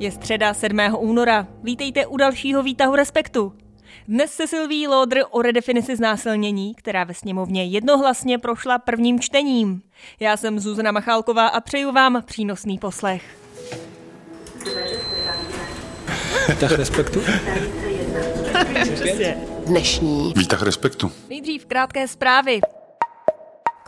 Je středa 7. února. Vítejte u dalšího výtahu Respektu. Dnes se Silví Lodr o redefinici znásilnění, která ve sněmovně jednohlasně prošla prvním čtením. Já jsem Zuzana Machálková a přeju vám přínosný poslech. Výtah respektu? Dnešní Výtah respektu. Nejdřív krátké zprávy.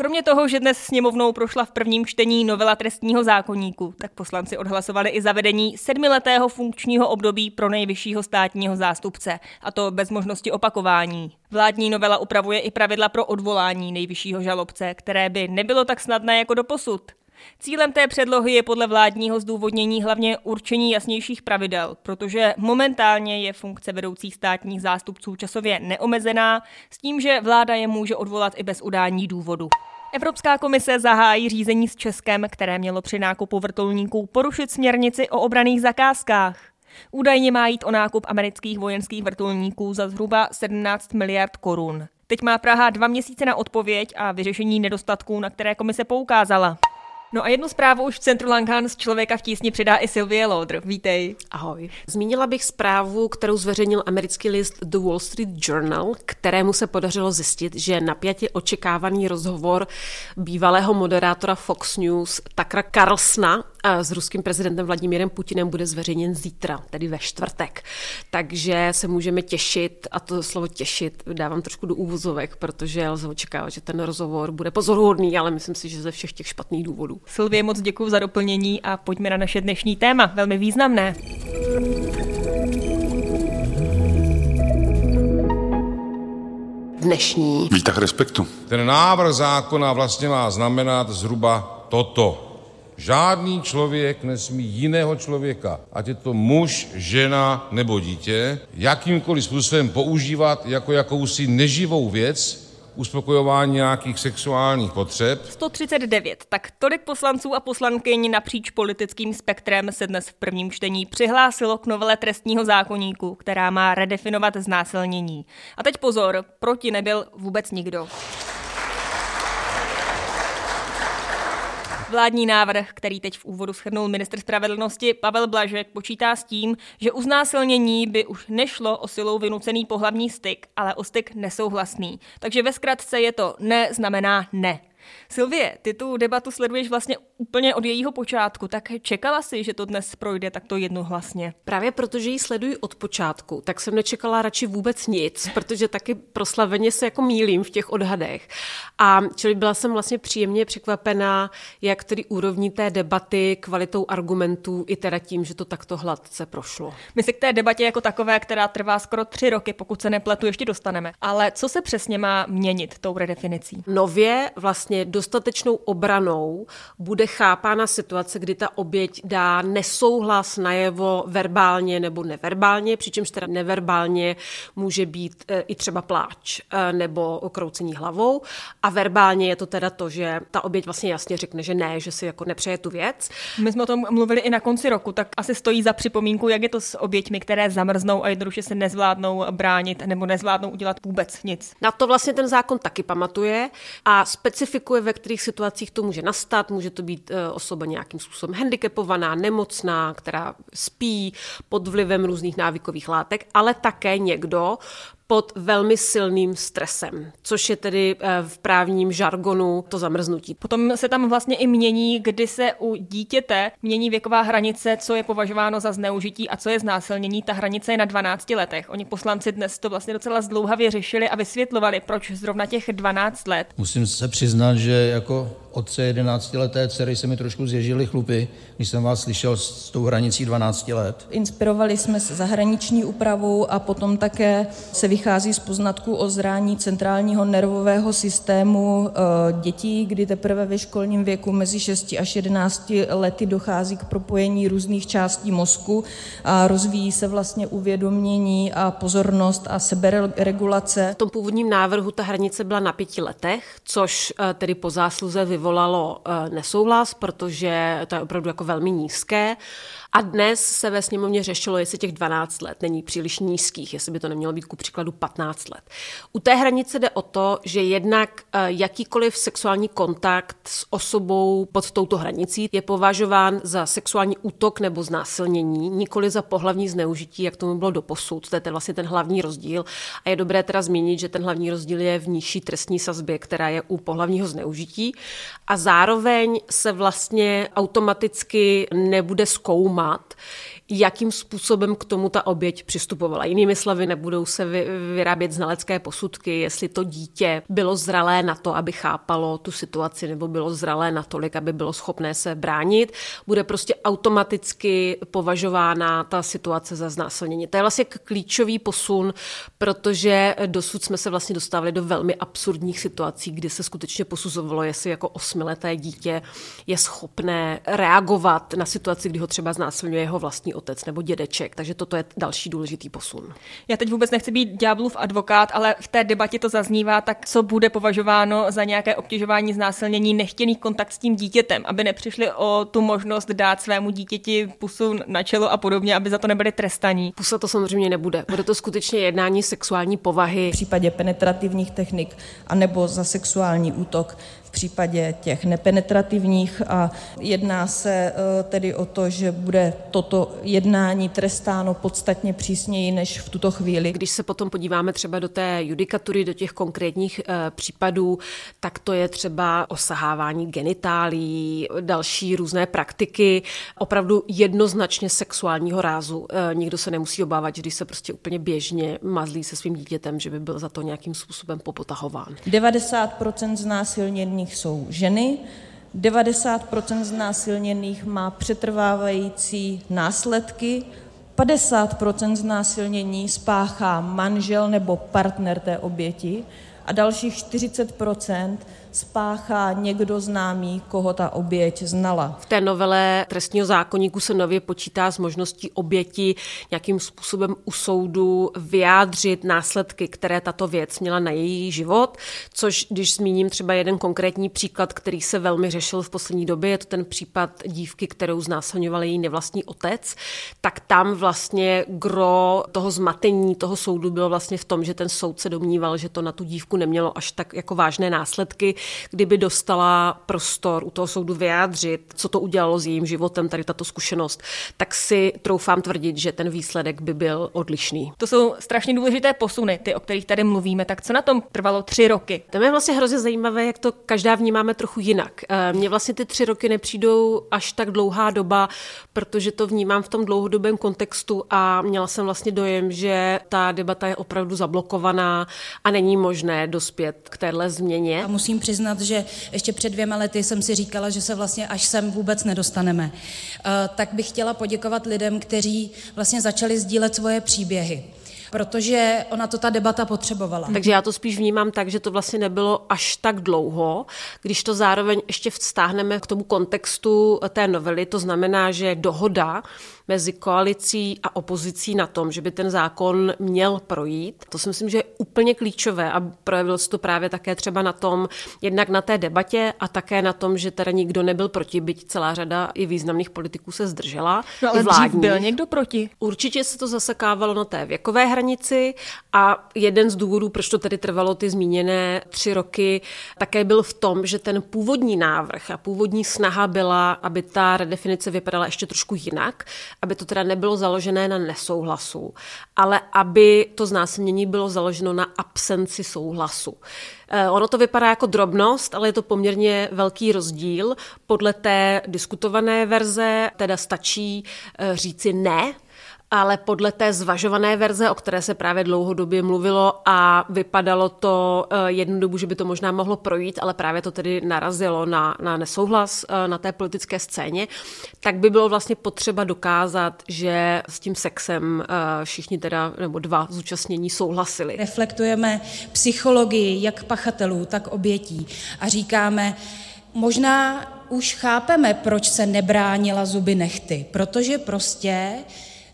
Kromě toho, že dnes sněmovnou prošla v prvním čtení novela trestního zákonníku, tak poslanci odhlasovali i zavedení sedmiletého funkčního období pro nejvyššího státního zástupce, a to bez možnosti opakování. Vládní novela upravuje i pravidla pro odvolání nejvyššího žalobce, které by nebylo tak snadné jako doposud. Cílem té předlohy je podle vládního zdůvodnění hlavně určení jasnějších pravidel, protože momentálně je funkce vedoucích státních zástupců časově neomezená, s tím, že vláda je může odvolat i bez udání důvodu. Evropská komise zahájí řízení s Českem, které mělo při nákupu vrtulníků porušit směrnici o obraných zakázkách. Údajně má jít o nákup amerických vojenských vrtulníků za zhruba 17 miliard korun. Teď má Praha dva měsíce na odpověď a vyřešení nedostatků, na které komise poukázala. No a jednu zprávu už v centru Lankán z člověka v tísni přidá i Sylvie Lodr. Vítej. Ahoj. Zmínila bych zprávu, kterou zveřejnil americký list The Wall Street Journal, kterému se podařilo zjistit, že napjatě očekávaný rozhovor bývalého moderátora Fox News Takra Carlsna s ruským prezidentem Vladimírem Putinem bude zveřejněn zítra, tedy ve čtvrtek. Takže se můžeme těšit, a to slovo těšit dávám trošku do úvozovek, protože lze očekávat, že ten rozhovor bude pozoruhodný, ale myslím si, že ze všech těch špatných důvodů. Silvie, moc děkuji za doplnění a pojďme na naše dnešní téma, velmi významné. Dnešní Výtah respektu. Ten návrh zákona vlastně má znamenat zhruba toto. Žádný člověk nesmí jiného člověka, ať je to muž, žena nebo dítě, jakýmkoliv způsobem používat jako jakousi neživou věc, uspokojování nějakých sexuálních potřeb. 139. Tak tolik poslanců a poslankyň napříč politickým spektrem se dnes v prvním čtení přihlásilo k novele trestního zákoníku, která má redefinovat znásilnění. A teď pozor, proti nebyl vůbec nikdo. Vládní návrh, který teď v úvodu shrnul ministr spravedlnosti Pavel Blažek, počítá s tím, že u znásilnění by už nešlo o silou vynucený pohlavní styk, ale o styk nesouhlasný. Takže ve zkratce je to ne znamená ne. Silvie, ty tu debatu sleduješ vlastně úplně od jejího počátku, tak čekala si, že to dnes projde takto jednohlasně? Právě protože ji sleduji od počátku, tak jsem nečekala radši vůbec nic, protože taky proslaveně se jako mílím v těch odhadech. A čili byla jsem vlastně příjemně překvapená, jak tedy úrovní té debaty, kvalitou argumentů i teda tím, že to takto hladce prošlo. My se k té debatě jako takové, která trvá skoro tři roky, pokud se nepletu, ještě dostaneme. Ale co se přesně má měnit tou redefinicí? Nově vlastně dostatečnou obranou bude chápána situace, kdy ta oběť dá nesouhlas najevo verbálně nebo neverbálně, přičemž teda neverbálně může být e, i třeba pláč e, nebo okroucení hlavou a verbálně je to teda to, že ta oběť vlastně jasně řekne, že ne, že si jako nepřeje tu věc. My jsme o tom mluvili i na konci roku, tak asi stojí za připomínku, jak je to s oběťmi, které zamrznou a jednoduše se nezvládnou bránit nebo nezvládnou udělat vůbec nic. Na to vlastně ten zákon taky pamatuje a specifikuje, ve kterých situacích to může nastat. Může to být e, osoba nějakým způsobem handicapovaná, nemocná, která spí pod vlivem různých návykových látek, ale také někdo, pod velmi silným stresem, což je tedy v právním žargonu to zamrznutí. Potom se tam vlastně i mění, kdy se u dítěte mění věková hranice, co je považováno za zneužití a co je znásilnění. Ta hranice je na 12 letech. Oni poslanci dnes to vlastně docela zdlouhavě řešili a vysvětlovali, proč zrovna těch 12 let. Musím se přiznat, že jako otce 11 leté dcery se mi trošku zježily chlupy, když jsem vás slyšel s tou hranicí 12 let. Inspirovali jsme se zahraniční úpravou a potom také se vychází z poznatků o zrání centrálního nervového systému dětí, kdy teprve ve školním věku mezi 6 až 11 lety dochází k propojení různých částí mozku a rozvíjí se vlastně uvědomění a pozornost a seberegulace. V tom původním návrhu ta hranice byla na pěti letech, což tedy po zásluze vyvolalo nesouhlas, protože to je opravdu jako velmi nízké. A dnes se ve sněmovně řešilo, jestli těch 12 let není příliš nízkých, jestli by to nemělo být ku příkladu 15 let. U té hranice jde o to, že jednak eh, jakýkoliv sexuální kontakt s osobou pod touto hranicí je považován za sexuální útok nebo znásilnění, nikoli za pohlavní zneužití, jak tomu bylo doposud. To je ten vlastně ten hlavní rozdíl. A je dobré teda zmínit, že ten hlavní rozdíl je v nižší trestní sazbě, která je u pohlavního zneužití. A zároveň se vlastně automaticky nebude zkoumat, jakým způsobem k tomu ta oběť přistupovala. Jinými slovy, nebudou se vyrábět znalecké posudky, jestli to dítě bylo zralé na to, aby chápalo tu situaci, nebo bylo zralé natolik, aby bylo schopné se bránit. Bude prostě automaticky považována ta situace za znásilnění. To je vlastně klíčový posun, protože dosud jsme se vlastně dostávali do velmi absurdních situací, kdy se skutečně posuzovalo, jestli jako osmileté dítě je schopné reagovat na situaci, kdy ho třeba znásilňuje jeho vlastní otec nebo dědeček, takže toto je další důležitý posun. Já teď vůbec nechci být ďáblův advokát, ale v té debatě to zaznívá, tak co bude považováno za nějaké obtěžování, znásilnění, nechtěný kontakt s tím dítětem, aby nepřišli o tu možnost dát svému dítěti pusu na čelo a podobně, aby za to nebyli trestaní. Pusa to samozřejmě nebude. Bude to skutečně jednání sexuální povahy. V případě penetrativních technik anebo za sexuální útok v případě těch nepenetrativních a jedná se e, tedy o to, že bude toto jednání trestáno podstatně přísněji než v tuto chvíli. Když se potom podíváme třeba do té judikatury, do těch konkrétních e, případů, tak to je třeba osahávání genitálí, další různé praktiky, opravdu jednoznačně sexuálního rázu. E, nikdo se nemusí obávat, že když se prostě úplně běžně mazlí se svým dítětem, že by byl za to nějakým způsobem popotahován. 90% znásilnění znásilněných jsou ženy, 90% znásilněných má přetrvávající následky, 50% znásilnění spáchá manžel nebo partner té oběti. A dalších 40 spáchá někdo známý, koho ta oběť znala. V té novele trestního zákonníku se nově počítá s možností oběti nějakým způsobem u soudu vyjádřit následky, které tato věc měla na její život, což když zmíním třeba jeden konkrétní příklad, který se velmi řešil v poslední době, je to ten případ dívky, kterou znásilňoval její nevlastní otec, tak tam vlastně gro toho zmatení toho soudu bylo vlastně v tom, že ten soud se domníval, že to na tu dívku nemělo až tak jako vážné následky, kdyby dostala prostor u toho soudu vyjádřit, co to udělalo s jejím životem, tady tato zkušenost, tak si troufám tvrdit, že ten výsledek by byl odlišný. To jsou strašně důležité posuny, ty, o kterých tady mluvíme. Tak co na tom trvalo tři roky? To je vlastně hrozně zajímavé, jak to každá vnímáme trochu jinak. Eh, mně vlastně ty tři roky nepřijdou až tak dlouhá doba, protože to vnímám v tom dlouhodobém kontextu a měla jsem vlastně dojem, že ta debata je opravdu zablokovaná a není možné dospět k téhle změně. A musím přiznat, že ještě před dvěma lety jsem si říkala, že se vlastně až sem vůbec nedostaneme. Eh, tak bych chtěla poděkovat lidem, kteří vlastně začali sdílet svoje příběhy protože ona to ta debata potřebovala. Takže já to spíš vnímám tak, že to vlastně nebylo až tak dlouho, když to zároveň ještě vztáhneme k tomu kontextu té novely, to znamená, že dohoda mezi koalicí a opozicí na tom, že by ten zákon měl projít. To si myslím, že je úplně klíčové a projevil se to právě také třeba na tom, jednak na té debatě a také na tom, že teda nikdo nebyl proti, byť celá řada i významných politiků se zdržela. No ale vládní. byl někdo proti? Určitě se to zasekávalo na té věkové hranici a jeden z důvodů, proč to tedy trvalo ty zmíněné tři roky, také byl v tom, že ten původní návrh a původní snaha byla, aby ta redefinice vypadala ještě trošku jinak, aby to teda nebylo založené na nesouhlasu, ale aby to znásilnění bylo založeno na absenci souhlasu. Eh, ono to vypadá jako drobnost, ale je to poměrně velký rozdíl. Podle té diskutované verze teda stačí eh, říci ne, ale podle té zvažované verze, o které se právě dlouhodobě mluvilo a vypadalo to eh, jednu dobu, že by to možná mohlo projít, ale právě to tedy narazilo na, na nesouhlas eh, na té politické scéně, tak by bylo vlastně potřeba dokázat, že s tím sexem eh, všichni teda, nebo dva zúčastnění souhlasili. Reflektujeme psychologii jak pachatelů, tak obětí a říkáme, možná už chápeme, proč se nebránila zuby nechty, protože prostě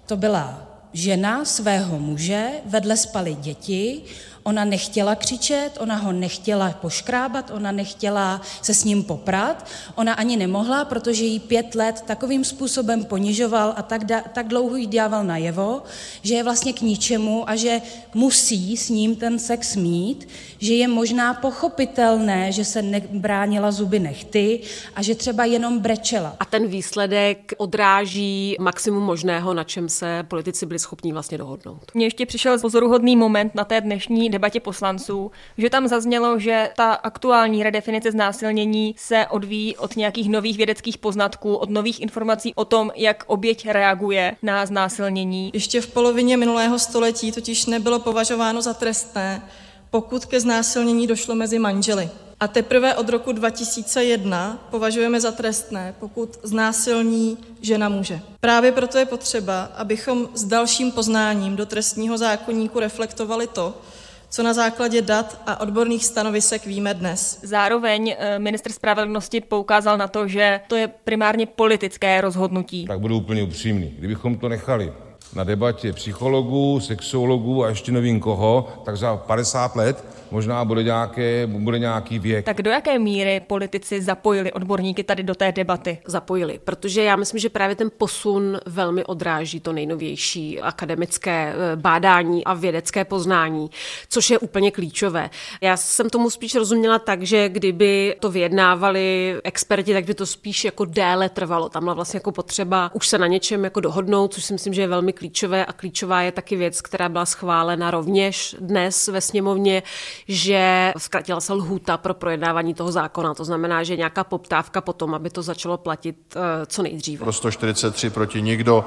to byla žena svého muže, vedle spaly děti, Ona nechtěla křičet, ona ho nechtěla poškrábat, ona nechtěla se s ním poprat, ona ani nemohla, protože jí pět let takovým způsobem ponižoval a tak, da, tak dlouho jí dával najevo, že je vlastně k ničemu a že musí s ním ten sex mít, že je možná pochopitelné, že se nebránila zuby nechty a že třeba jenom brečela. A ten výsledek odráží maximum možného, na čem se politici byli schopni vlastně dohodnout. Mně ještě přišel pozoruhodný moment na té dnešní debatě poslanců, že tam zaznělo, že ta aktuální redefinice znásilnění se odvíjí od nějakých nových vědeckých poznatků, od nových informací o tom, jak oběť reaguje na znásilnění. Ještě v polovině minulého století totiž nebylo považováno za trestné, pokud ke znásilnění došlo mezi manželi. A teprve od roku 2001 považujeme za trestné, pokud znásilní žena muže. Právě proto je potřeba, abychom s dalším poznáním do trestního zákonníku reflektovali to, co na základě dat a odborných stanovisek víme dnes. Zároveň eh, minister spravedlnosti poukázal na to, že to je primárně politické rozhodnutí. Tak budu úplně upřímný. Kdybychom to nechali na debatě psychologů, sexologů a ještě nevím koho, tak za 50 let možná bude, nějaké, bude nějaký věk. Tak do jaké míry politici zapojili odborníky tady do té debaty? Zapojili, protože já myslím, že právě ten posun velmi odráží to nejnovější akademické eh, bádání a vědecké poznání, což je úplně klíčové. Já jsem tomu spíš rozuměla tak, že kdyby to vyjednávali experti, tak by to spíš jako déle trvalo. Tam byla vlastně jako potřeba už se na něčem jako dohodnout, což si myslím, že je velmi klíčové a klíčová je taky věc, která byla schválena rovněž dnes ve sněmovně, že zkratila se lhůta pro projednávání toho zákona. To znamená, že nějaká poptávka potom, aby to začalo platit eh, co nejdříve. Pro 143 proti nikdo.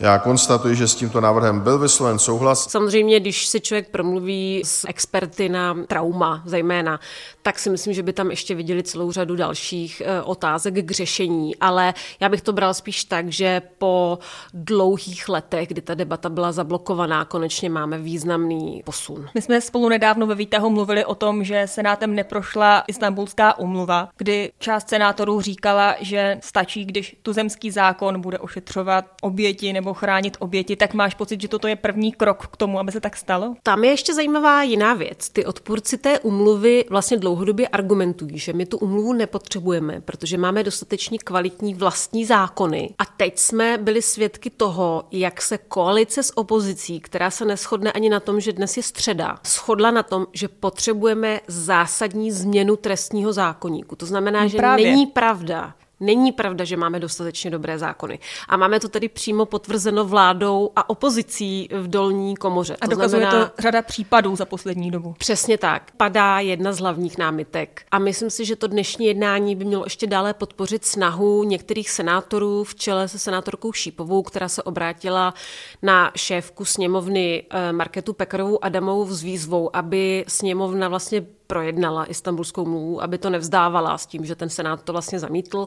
Já konstatuji, že s tímto návrhem byl vysloven souhlas. Samozřejmě, když si člověk promluví s experty na trauma zejména, tak si myslím, že by tam ještě viděli celou řadu dalších eh, otázek k řešení. Ale já bych to bral spíš tak, že po dlouhých letech, kdy ta debata byla zablokovaná, konečně máme významný posun. My jsme spolu nedávno ve výtahu mluvili o tom, že Senátem neprošla Istanbulská umluva, kdy část senátorů říkala, že stačí, když tuzemský zákon bude ošetřovat oběti nebo chránit oběti, tak máš pocit, že toto je první krok k tomu, aby se tak stalo? Tam je ještě zajímavá jiná věc. Ty odpůrci té umluvy vlastně dlouhodobě argumentují, že my tu umluvu nepotřebujeme, protože máme dostatečně kvalitní vlastní zákony. A teď jsme byli svědky toho, jak se koalice s opozicí, která se neschodne ani na tom, že dnes je středa, shodla na tom, že potřebujeme zásadní změnu trestního zákonníku. To znamená, že Právě. není pravda, Není pravda, že máme dostatečně dobré zákony. A máme to tedy přímo potvrzeno vládou a opozicí v dolní komoře. A to dokazuje znamená, to řada případů za poslední dobu. Přesně tak. Padá jedna z hlavních námitek. A myslím si, že to dnešní jednání by mělo ještě dále podpořit snahu některých senátorů v čele se senátorkou Šípovou, která se obrátila na šéfku sněmovny eh, Marketu Pekarovou Adamovou s výzvou, aby sněmovna vlastně projednala istambulskou mluvu, aby to nevzdávala s tím, že ten senát to vlastně zamítl.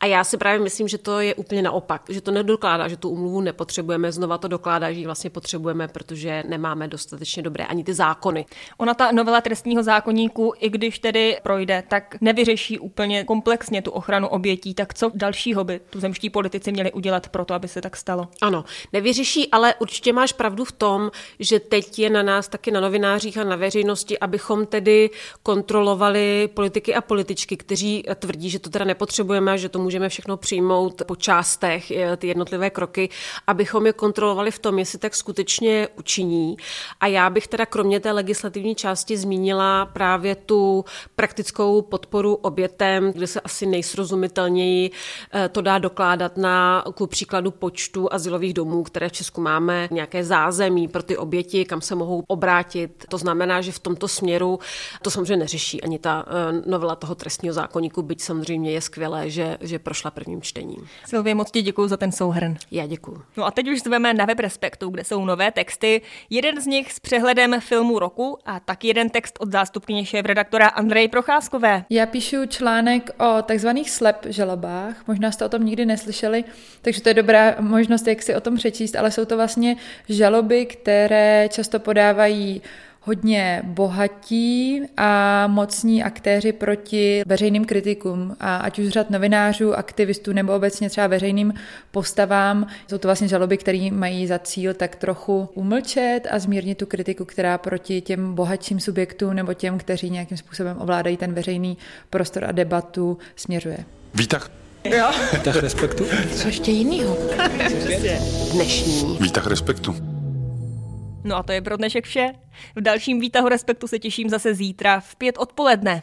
A já si právě myslím, že to je úplně naopak, že to nedokládá, že tu umluvu nepotřebujeme, znova to dokládá, že ji vlastně potřebujeme, protože nemáme dostatečně dobré ani ty zákony. Ona ta novela trestního zákonníku, i když tedy projde, tak nevyřeší úplně komplexně tu ochranu obětí. Tak co dalšího by tu zemští politici měli udělat pro to, aby se tak stalo? Ano, nevyřeší, ale určitě máš pravdu v tom, že teď je na nás taky na novinářích a na veřejnosti, abychom tedy kontrolovali politiky a političky, kteří tvrdí, že to teda nepotřebujeme že to můžeme všechno přijmout po částech, ty jednotlivé kroky, abychom je kontrolovali v tom, jestli tak skutečně učiní. A já bych teda kromě té legislativní části zmínila právě tu praktickou podporu obětem, kde se asi nejsrozumitelněji eh, to dá dokládat na ku příkladu počtu asilových domů, které v Česku máme, nějaké zázemí pro ty oběti, kam se mohou obrátit. To znamená, že v tomto směru to samozřejmě neřeší ani ta eh, novela toho trestního zákonníku, byť samozřejmě je skvělé, že, že prošla prvním čtením. Silvě, moc ti děkuji za ten souhrn. Já děkuji. No a teď už zveme na web Respektu, kde jsou nové texty. Jeden z nich s přehledem filmu roku a tak jeden text od zástupkyně šéf-redaktora Andrej Procházkové. Já píšu článek o takzvaných slep žalobách. Možná jste o tom nikdy neslyšeli, takže to je dobrá možnost, jak si o tom přečíst, ale jsou to vlastně žaloby, které často podávají hodně bohatí a mocní aktéři proti veřejným kritikům, a ať už řad novinářů, aktivistů nebo obecně třeba veřejným postavám. Jsou to vlastně žaloby, které mají za cíl tak trochu umlčet a zmírnit tu kritiku, která proti těm bohatším subjektům nebo těm, kteří nějakým způsobem ovládají ten veřejný prostor a debatu, směřuje. Výtah. Jo. Výtah respektu. Co ještě jinýho? Dnešní. Výtah respektu. No a to je pro dnešek vše. V dalším výtahu Respektu se těším zase zítra v pět odpoledne.